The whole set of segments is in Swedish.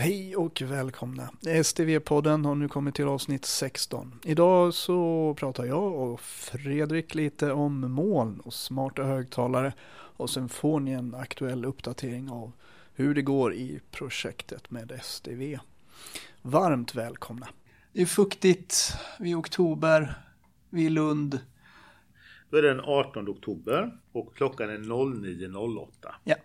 Hej och välkomna. STV-podden har nu kommit till avsnitt 16. Idag så pratar jag och Fredrik lite om moln och smarta högtalare och sen får ni en aktuell uppdatering av hur det går i projektet med STV. Varmt välkomna. Det är fuktigt, vi är oktober, vi är Lund. Då är det den 18 oktober och klockan är 09.08. Ja.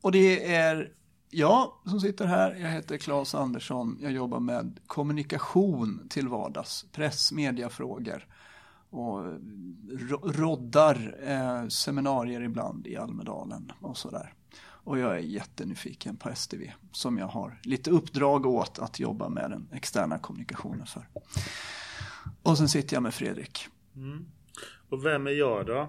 Och det är jag som sitter här, jag heter Claes Andersson. Jag jobbar med kommunikation till vardags, press, mediafrågor och roddar eh, seminarier ibland i Almedalen och sådär. Och jag är jättenyfiken på STV som jag har lite uppdrag åt att jobba med den externa kommunikationen för. Och sen sitter jag med Fredrik. Mm. Och vem är jag då?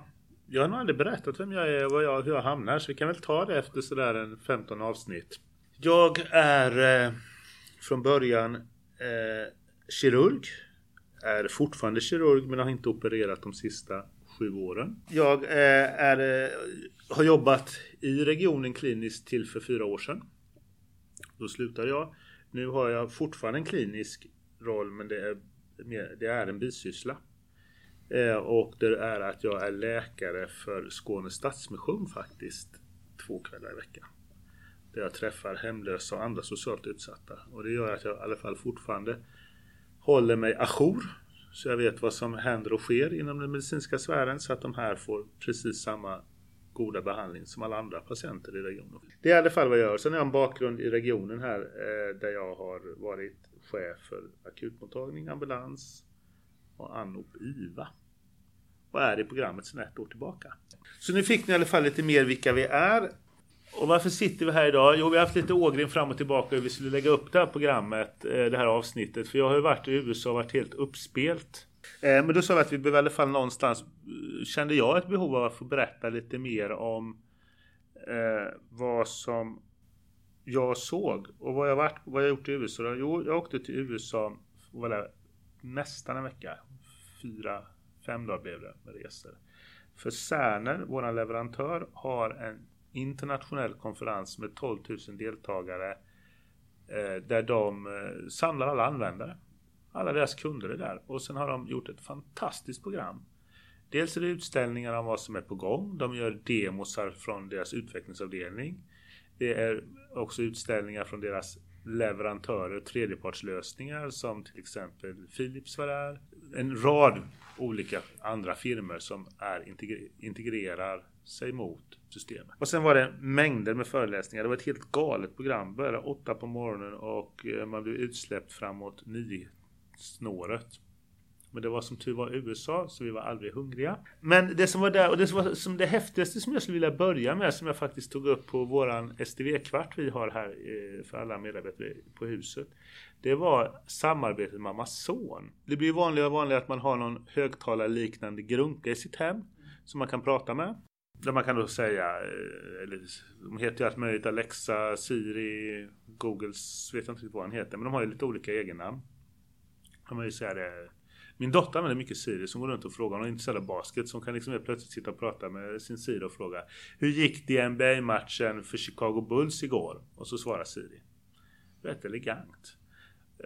Jag har nog aldrig berättat vem jag är och jag, hur jag hamnar så vi kan väl ta det efter sådär en 15 avsnitt. Jag är eh, från början eh, kirurg. Är fortfarande kirurg men har inte opererat de sista sju åren. Jag eh, är, eh, har jobbat i regionen kliniskt till för fyra år sedan. Då slutade jag. Nu har jag fortfarande en klinisk roll men det är, det är en bisyssla. Eh, och det är att jag är läkare för Skånes Stadsmission faktiskt. Två kvällar i veckan. Där jag träffar hemlösa och andra socialt utsatta. Och det gör att jag i alla fall fortfarande håller mig ajour. Så jag vet vad som händer och sker inom den medicinska sfären så att de här får precis samma goda behandling som alla andra patienter i regionen. Det är i alla fall vad jag gör. Sen har jag en bakgrund i regionen här eh, där jag har varit chef för akutmottagning, ambulans och anop IVA. Och är i programmet sedan ett år tillbaka. Så nu fick ni i alla fall lite mer vilka vi är. Och varför sitter vi här idag? Jo, vi har haft lite ågren fram och tillbaka hur vi skulle lägga upp det här programmet, eh, det här avsnittet. För jag har ju varit i USA och varit helt uppspelt. Eh, men då sa vi att vi behöver i alla fall någonstans, eh, kände jag ett behov av att få berätta lite mer om eh, vad som jag såg och vad jag, varit, vad jag gjort i USA. Jo, jag åkte till USA och var där nästan en vecka. Fyra, fem dagar blev det med resor. För Cerner, vår leverantör, har en internationell konferens med 12 000 deltagare eh, där de eh, samlar alla användare. Alla deras kunder är där och sen har de gjort ett fantastiskt program. Dels är det utställningar om vad som är på gång. De gör demosar från deras utvecklingsavdelning. Det är också utställningar från deras leverantörer, tredjepartslösningar som till exempel Philips var där. En rad olika andra firmor som är integrerar sig mot systemet. Och sen var det mängder med föreläsningar. Det var ett helt galet program. Började åtta på morgonen och eh, man blev utsläppt framåt nio snåret. Men det var som tur var USA så vi var aldrig hungriga. Men det som var där och det som var som det häftigaste som jag skulle vilja börja med som jag faktiskt tog upp på våran STV-kvart vi har här eh, för alla medarbetare på huset. Det var samarbetet med Amazon. Det blir vanligare och vanligare att man har någon högtalarliknande grunka i sitt hem som man kan prata med. Där man kan då säga, eh, eller de heter ju allt möjligt, Alexa, Siri, Googles, vet jag inte vad han heter, men de har ju lite olika egennamn. Kan man ju säga det. Min dotter använder mycket Siri som går runt och frågar, hon är intresserad av basket, som kan liksom helt plötsligt sitta och prata med sin Siri och fråga Hur gick det i NBA-matchen för Chicago Bulls igår? Och så svarar Siri. Rätt elegant.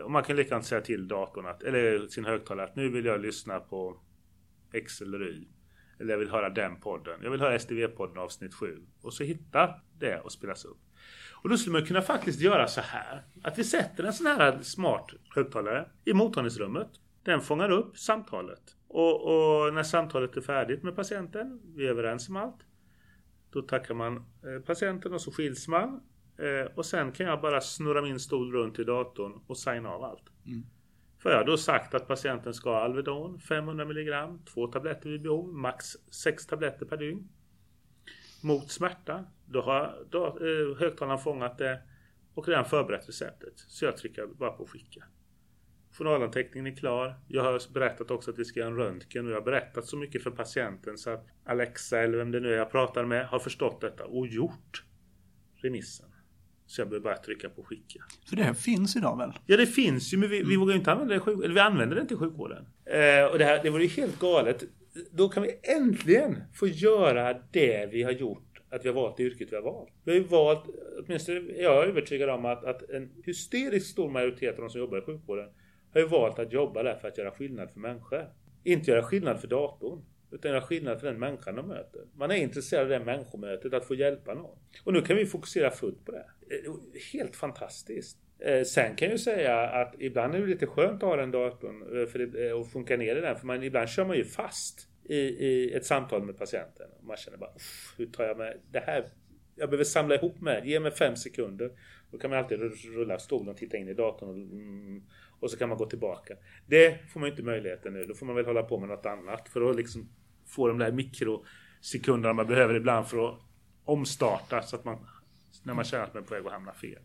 Och man kan likadant säga till datorn, att, eller sin högtalare, att nu vill jag lyssna på X eller Y. Eller jag vill höra den podden. Jag vill höra STV-podden avsnitt 7. Och så hitta det och spelas upp. Och då skulle man kunna faktiskt göra så här. Att vi sätter en sån här smart högtalare i mottagningsrummet. Den fångar upp samtalet. Och, och, när samtalet är färdigt med patienten, vi är överens om allt. Då tackar man eh, patienten och så skiljs man. Eh, och sen kan jag bara snurra min stol runt i datorn och signa av allt. Mm. För jag har då sagt att patienten ska ha Alvedon 500 mg, två tabletter vid behov, max 6 tabletter per dygn. Mot smärta. Då har då, eh, högtalaren fångat det och redan förberett receptet. Så jag trycker bara på skicka. Journalanteckningen är klar. Jag har berättat också att vi ska göra en röntgen och jag har berättat så mycket för patienten så att Alexa eller vem det nu är jag pratar med har förstått detta och gjort remissen. Så jag behöver bara trycka på skicka. För det här finns idag väl? Ja det finns ju men vi, mm. vi vågar inte använda det i sjukvården. Eller vi använder det inte i sjukvården. Eh, och det, här, det vore ju helt galet. Då kan vi äntligen få göra det vi har gjort att vi har valt det yrket vi har valt. Vi har ju valt, åtminstone är jag övertygad om att, att en hysteriskt stor majoritet av de som jobbar i sjukvården har ju valt att jobba där för att göra skillnad för människor. Inte göra skillnad för datorn. Utan göra skillnad för den människan de möter. Man är intresserad av det människomötet, att få hjälpa någon. Och nu kan vi fokusera fullt på det. Eh, helt fantastiskt. Eh, sen kan jag ju säga att ibland är det lite skönt att ha den datorn eh, för det, och funka ner i den. För man, ibland kör man ju fast i, i ett samtal med patienten. Man känner bara, hur tar jag med det här? Jag behöver samla ihop mig, ge mig fem sekunder. Då kan man alltid rulla stolen och titta in i datorn och, mm, och så kan man gå tillbaka. Det får man inte möjligheten nu. Då får man väl hålla på med något annat för att liksom få de där mikrosekunderna man behöver ibland för att omstarta så att man när man känner att man är på väg att hamna fel.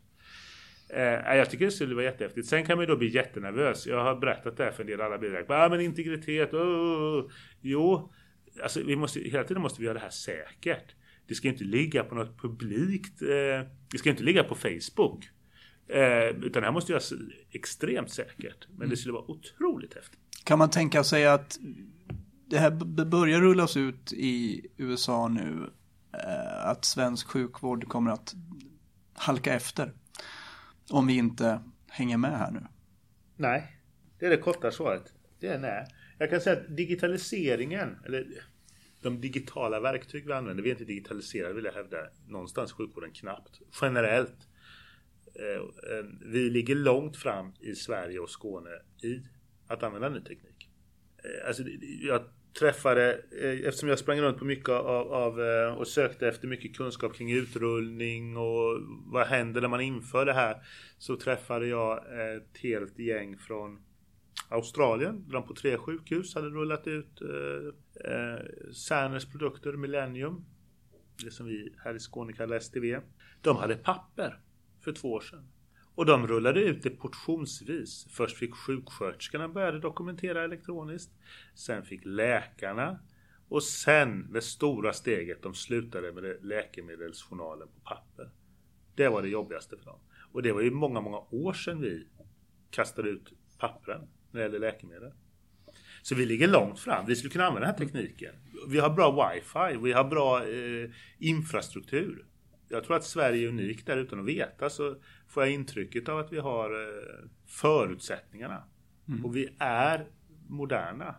Eh, jag tycker det skulle vara jättehäftigt. Sen kan man ju då bli jättenervös. Jag har berättat det här för en del alla blir direkt ah, men integritet, oh, oh, oh. Jo, alltså vi måste, hela tiden måste vi göra det här säkert. Det ska inte ligga på något publikt. Eh, det ska inte ligga på Facebook. Eh, utan det här måste göras extremt säkert. Men mm. det skulle vara otroligt häftigt. Kan man tänka sig att det här börjar rullas ut i USA nu. Eh, att svensk sjukvård kommer att halka efter. Om vi inte hänger med här nu. Nej, det är det korta svaret. Det är nej. Jag kan säga att digitaliseringen, eller de digitala verktyg vi använder, vi är inte digitaliserade vill jag hävda någonstans sjukvården knappt. Generellt. Eh, vi ligger långt fram i Sverige och Skåne i att använda ny teknik. Eh, alltså, jag träffade, eh, eftersom jag sprang runt på mycket av, av, och sökte efter mycket kunskap kring utrullning och vad händer när man inför det här. Så träffade jag ett helt gäng från Australien. De på tre sjukhus hade rullat ut eh, eh, Cerners produkter, Millennium. Det som vi här i Skåne kallar STV. De hade papper för två år sedan. Och de rullade ut det portionsvis. Först fick sjuksköterskorna börja dokumentera elektroniskt. Sen fick läkarna. Och sen det stora steget, de slutade med läkemedelsjournalen på papper. Det var det jobbigaste för dem. Och det var ju många, många år sedan vi kastade ut pappren när det gäller läkemedel. Så vi ligger långt fram. Vi skulle kunna använda den här tekniken. Vi har bra wifi, vi har bra eh, infrastruktur. Jag tror att Sverige är unikt där utan att veta så får jag intrycket av att vi har eh, förutsättningarna. Mm. Och vi är moderna.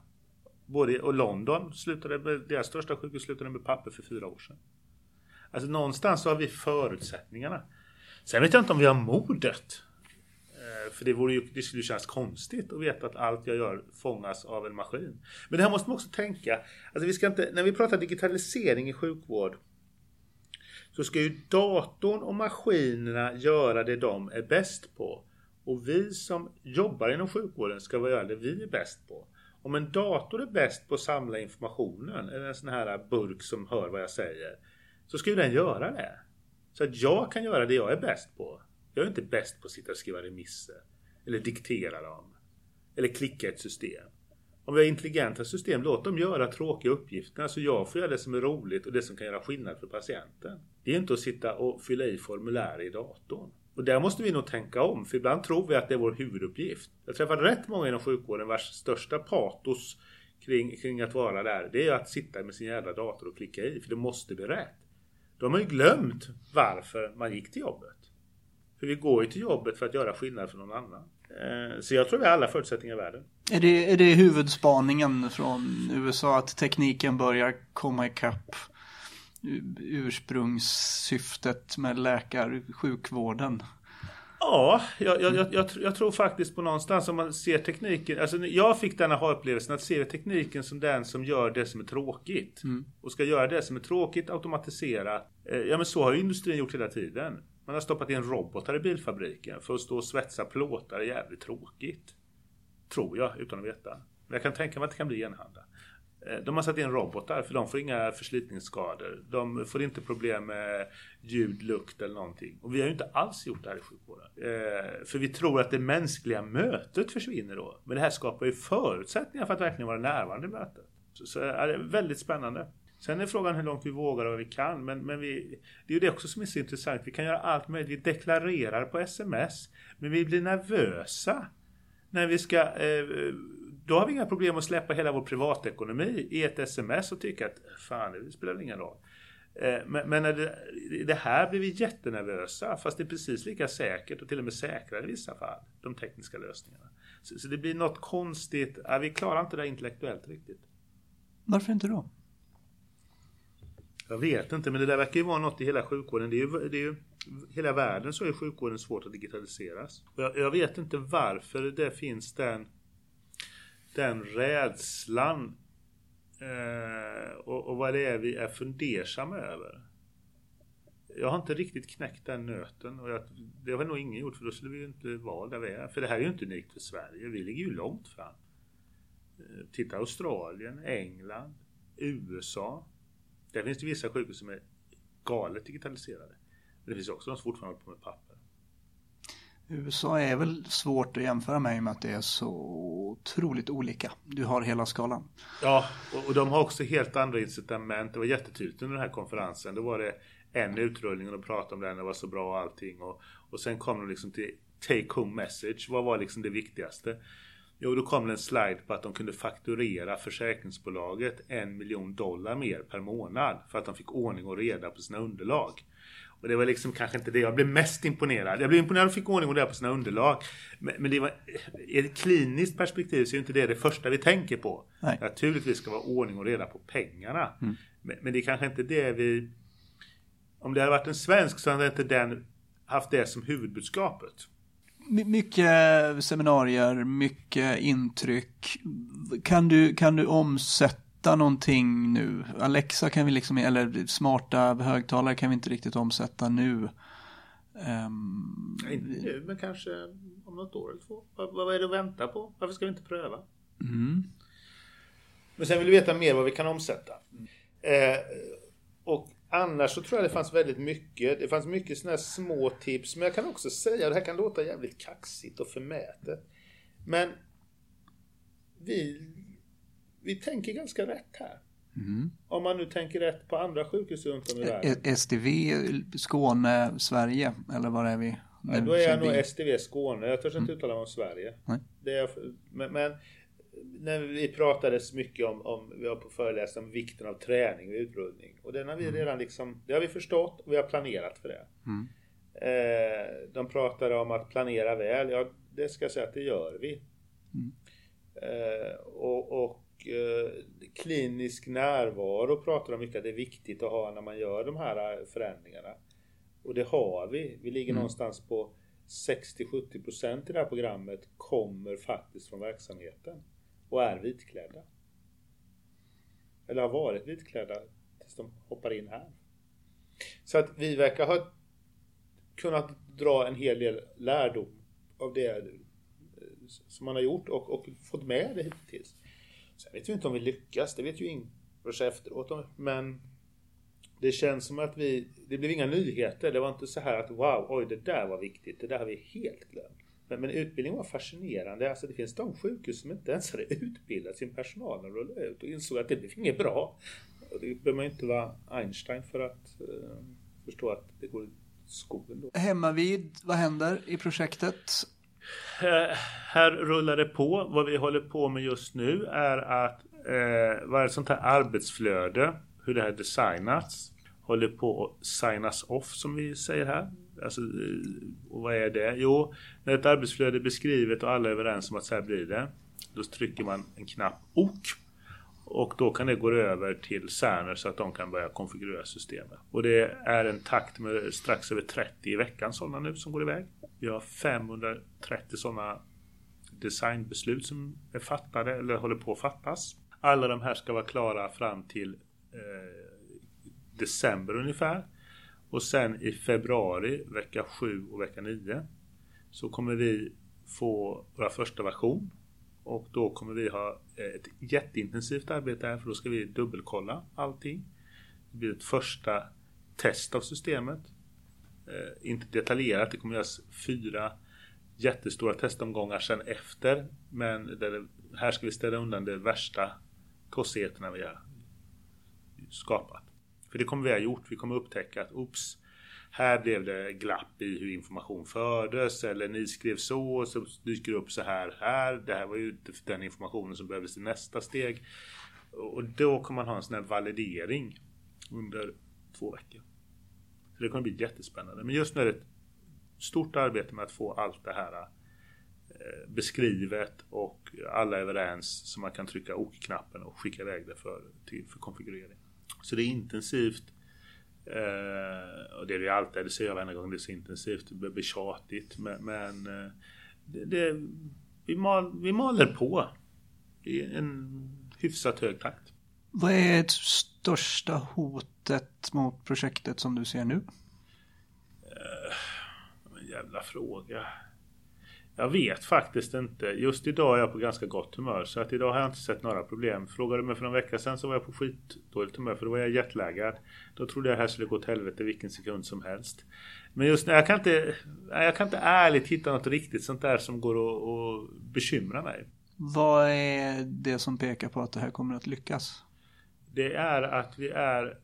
Både, och London slutade med, deras största sjukhus slutade med papper för fyra år sedan. Alltså någonstans så har vi förutsättningarna. Sen vet jag inte om vi har modet. För det, vore ju, det skulle ju kännas konstigt att veta att allt jag gör fångas av en maskin. Men det här måste man också tänka. Alltså vi ska inte, när vi pratar digitalisering i sjukvård så ska ju datorn och maskinerna göra det de är bäst på. Och vi som jobbar inom sjukvården ska göra det vi är bäst på. Om en dator är bäst på att samla informationen, eller en sån här burk som hör vad jag säger, så ska ju den göra det. Så att jag kan göra det jag är bäst på. Jag är inte bäst på att sitta och skriva remisser, eller diktera dem, eller klicka ett system. Om vi har intelligenta system, låt dem göra tråkiga uppgifter så jag får göra det som är roligt och det som kan göra skillnad för patienten. Det är inte att sitta och fylla i formulär i datorn. Och där måste vi nog tänka om, för ibland tror vi att det är vår huvuduppgift. Jag träffar rätt många inom sjukvården vars största patos kring, kring att vara där, det är att sitta med sin jävla dator och klicka i, för det måste bli rätt. De har ju glömt varför man gick till jobbet. För vi går ju till jobbet för att göra skillnad för någon annan. Eh, så jag tror vi har alla förutsättningar i världen. Är det, är det huvudspaningen från USA att tekniken börjar komma ikapp ursprungssyftet med läkarsjukvården? Ja, jag, jag, jag, jag, tror faktiskt på någonstans om man ser tekniken. Alltså jag fick den här upplevelsen att se tekniken som den som gör det som är tråkigt. Mm. Och ska göra det som är tråkigt automatisera. Eh, ja men så har ju industrin gjort hela tiden. Man har stoppat in robotar i bilfabriken för att stå och svetsa plåtar är jävligt tråkigt. Tror jag, utan att veta. Men jag kan tänka mig att det kan bli enhanda. Eh, de har satt in robotar för de får inga förslitningsskador. De får inte problem med ljud, lukt eller någonting. Och vi har ju inte alls gjort det här i sjukvården. Eh, för vi tror att det mänskliga mötet försvinner då. Men det här skapar ju förutsättningar för att verkligen vara närvarande i mötet. Så, så är det väldigt spännande. Sen är frågan hur långt vi vågar och vad vi kan. Men, men vi, det är ju det också som är så intressant. Vi kan göra allt möjligt. Vi deklarerar på sms. Men vi blir nervösa när vi ska... Eh, då har vi inga problem att släppa hela vår privatekonomi i ett sms och tycka att fan, det spelar ingen roll. Eh, men, men det, det, här blir vi jättenervösa fast det är precis lika säkert och till och med säkrare i vissa fall. De tekniska lösningarna. Så, så det blir något konstigt. Ja, vi klarar inte det intellektuellt riktigt. Varför inte då? Jag vet inte, men det där verkar ju vara något i hela sjukvården. Det är ju, det är ju, hela världen så är sjukvården svårt att digitaliseras. Jag, jag, vet inte varför det finns den, den rädslan eh, och, och vad det är vi är fundersamma över. Jag har inte riktigt knäckt den nöten och jag, det har nog ingen gjort för då skulle vi ju inte vara där vi är. För det här är ju inte unikt för Sverige. Vi ligger ju långt fram. Eh, titta Australien, England, USA. Där finns det vissa sjukhus som är galet digitaliserade. Men det finns också de som fortfarande håller på med papper. USA är väl svårt att jämföra med i och med att det är så otroligt olika. Du har hela skalan. Ja, och, de har också helt andra incitament. Det var jättetydligt under den här konferensen. Då var det en utrullning och de pratade om den, det var så bra och allting. Och, och sen kom de liksom till take home message. Vad var liksom det viktigaste? Jo, då kom det en slide på att de kunde fakturera försäkringsbolaget en miljon dollar mer per månad för att de fick ordning och reda på sina underlag. Och det var liksom kanske inte det jag blev mest imponerad. Jag blev imponerad och fick ordning och reda på sina underlag. Men, men det var, i ett kliniskt perspektiv så är inte det det första vi tänker på. Nej. Naturligtvis ska vara ordning och reda på pengarna. Mm. Men, men, det är kanske inte det vi... Om det hade varit en svensk så hade inte den haft det som huvudbudskapet mycket seminarier, mycket intryck. Kan du, kan du omsätta någonting nu? Alexa kan vi liksom, eller smarta högtalare kan vi inte riktigt omsätta nu. Um, inte nu, men kanske om något år eller två. Vad, vad är det att vänta på? Varför ska vi inte pröva? Mm. Men sen vill vi veta mer vad vi kan omsätta. Eh, och Annars så tror jag det fanns väldigt mycket. Det fanns mycket sådana här små tips. Men jag kan också säga, och det här kan låta jävligt kaxigt och förmätet. Men vi, vi tänker ganska rätt här. Mm. Om man nu tänker rätt på andra sjukhus runt om i världen. SDV Skåne, Sverige, eller var är vi? Ja, då är jag nog SDV Skåne. Jag törs inte mm. uttala mig om Sverige. Nej. Det är, men, men när vi pratades mycket om, om vi var på föreläsning om vikten av träning och utrullning. Och den har vi mm. redan liksom, det har vi förstått och vi har planerat för det. Mm. Eh, de pratade om att planera väl, ja det ska jag säga att det gör vi. Mm. Eh, och, och eh, klinisk närvaro pratar de mycket att det är viktigt att ha när man gör de här förändringarna. Och det har vi. Vi ligger mm. någonstans på 60-70% i det här programmet kommer faktiskt från verksamheten och är vitklädda. Eller har varit vitklädda tills de hoppar in här. Så att vi verkar ha kunnat dra en hel del lärdom av det eh, som man har gjort och, och fått med det hittills. Sen vet vi inte om vi lyckas, det vet ju ingen efteråt. Men det känns som att vi, det blev inga nyheter. Det var inte så här att wow, oj det där var viktigt, det där har vi helt glömt. Men, men utbildningen var fascinerande. Alltså det finns de sjukhus som inte ens hade utbildat sin personal när de rullade ut och insåg att det blev inget bra. Och det behöver man ju inte vara Einstein för att uh, förstå att det går i skogen då. Hemmavid, vad händer i projektet? Här, här rullar det på. Vad vi håller på med just nu är att eh, ett sånt här arbetsflöde, hur det här designats, håller på att signas off som vi säger här. Alltså, eh, och vad är det? Jo, när ett arbetsflöde är beskrivet och alla är överens om att så här blir det. Då trycker man en knapp OK. Och då kan det gå över till Cerner så att de kan börja konfigurera systemet. Och det är en takt med strax över 30 i veckan sådana nu som går iväg. Vi har 530 sådana designbeslut som är fattade eller håller på att fattas. Alla de här ska vara klara fram till eh, december ungefär. Och sen i februari, vecka 7 och vecka 9 så kommer vi få vår första version. Och då kommer vi ha eh, ett jätteintensivt arbete här för då ska vi dubbelkolla allting. Det blir ett första test av systemet. Eh, inte detaljerat, det kommer göras fyra jättestora testomgångar sen efter. Men det, här ska vi ställa undan de värsta tossigheterna vi har skapat. För det kommer vi ha gjort. Vi kommer upptäcka att oops, här blev det glapp i hur information fördes eller ni skrev så och så dyker det upp så här här. Det här var ju inte den informationen som behövdes i nästa steg. Och då kommer man ha en sån här validering under två veckor. Så det kommer bli jättespännande. Men just nu är det ett stort arbete med att få allt det här eh, beskrivet och alla är överens så man kan trycka OK-knappen och skicka iväg det för, till, för konfigurering. Så det är intensivt. Eh, och det är det alltid, det säger jag varje gång det är så intensivt, det blir tjatigt. Men, men eh, det, det, vi, mal, vi maler på i en hyfsat hög takt. Vad är det största hotet mot projektet som du ser nu? Uh, en jävla fråga. Jag vet faktiskt inte. Just idag är jag på ganska gott humör så att idag har jag inte sett några problem. Frågade du mig för en vecka sedan så var jag på skitdåligt humör för då var jag jetlaggad. Då trodde jag det här skulle gå åt helvete vilken sekund som helst. Men just nu, jag kan inte, jag kan inte ärligt hitta något riktigt sånt där som går att, att bekymra mig. Vad är det som pekar på att det här kommer att lyckas? Det är att vi är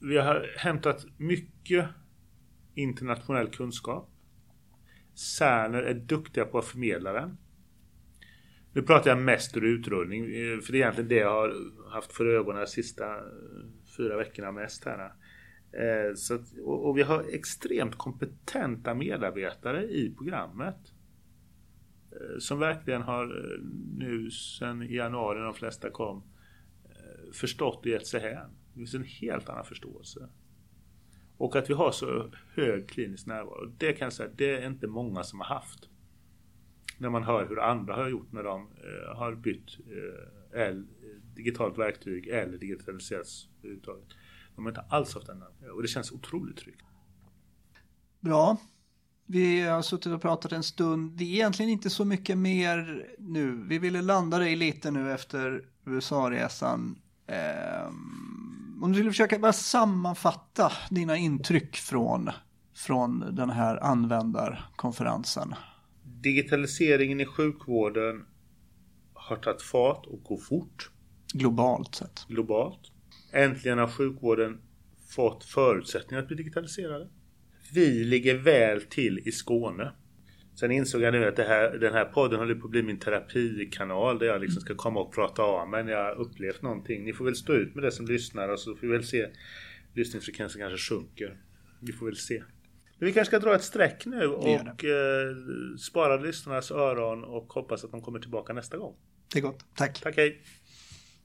vi har hämtat mycket internationell kunskap. Cerner är duktiga på att förmedla den. Nu pratar jag mest ur utrullning, eh, för det är egentligen det jag har haft för ögonen de sista eh, fyra veckorna mest här. Eh, så att, och, vi har extremt kompetenta medarbetare i programmet. Som verkligen har nu sen i januari när de flesta kom förstått och gett sig hän. Det finns en helt annan förståelse. Och att vi har så hög klinisk närvaro. Det kan jag säga, det är inte många som har haft. När man hör hur andra har gjort när de eh, har bytt eh, digitalt verktyg eller digitaliserats överhuvudtaget. De har inte alls haft den och det känns otroligt tryggt. Bra. Vi har suttit och pratat en stund. Det är egentligen inte så mycket mer nu. Vi ville landa dig lite nu efter USA-resan. Um, om du skulle försöka bara sammanfatta dina intryck från, från den här användarkonferensen. Digitaliseringen i sjukvården har tagit fart och går fort. Globalt sett. Globalt. Äntligen har sjukvården fått förutsättningar att bli digitaliserade. Vi ligger väl till i Skåne. Sen insåg jag nu att här, den här podden håller på att bli min terapikanal där jag liksom ska komma och prata av mig när jag har upplevt någonting. Ni får väl stå ut med det som lyssnar och så får vi väl se lyssningsfrekvensen kanske sjunker. Vi får väl se. Men vi kanske ska dra ett streck nu och eh, spara lyssnarnas öron och hoppas att de kommer tillbaka nästa gång. Det är gott. Tack. Tack, hej.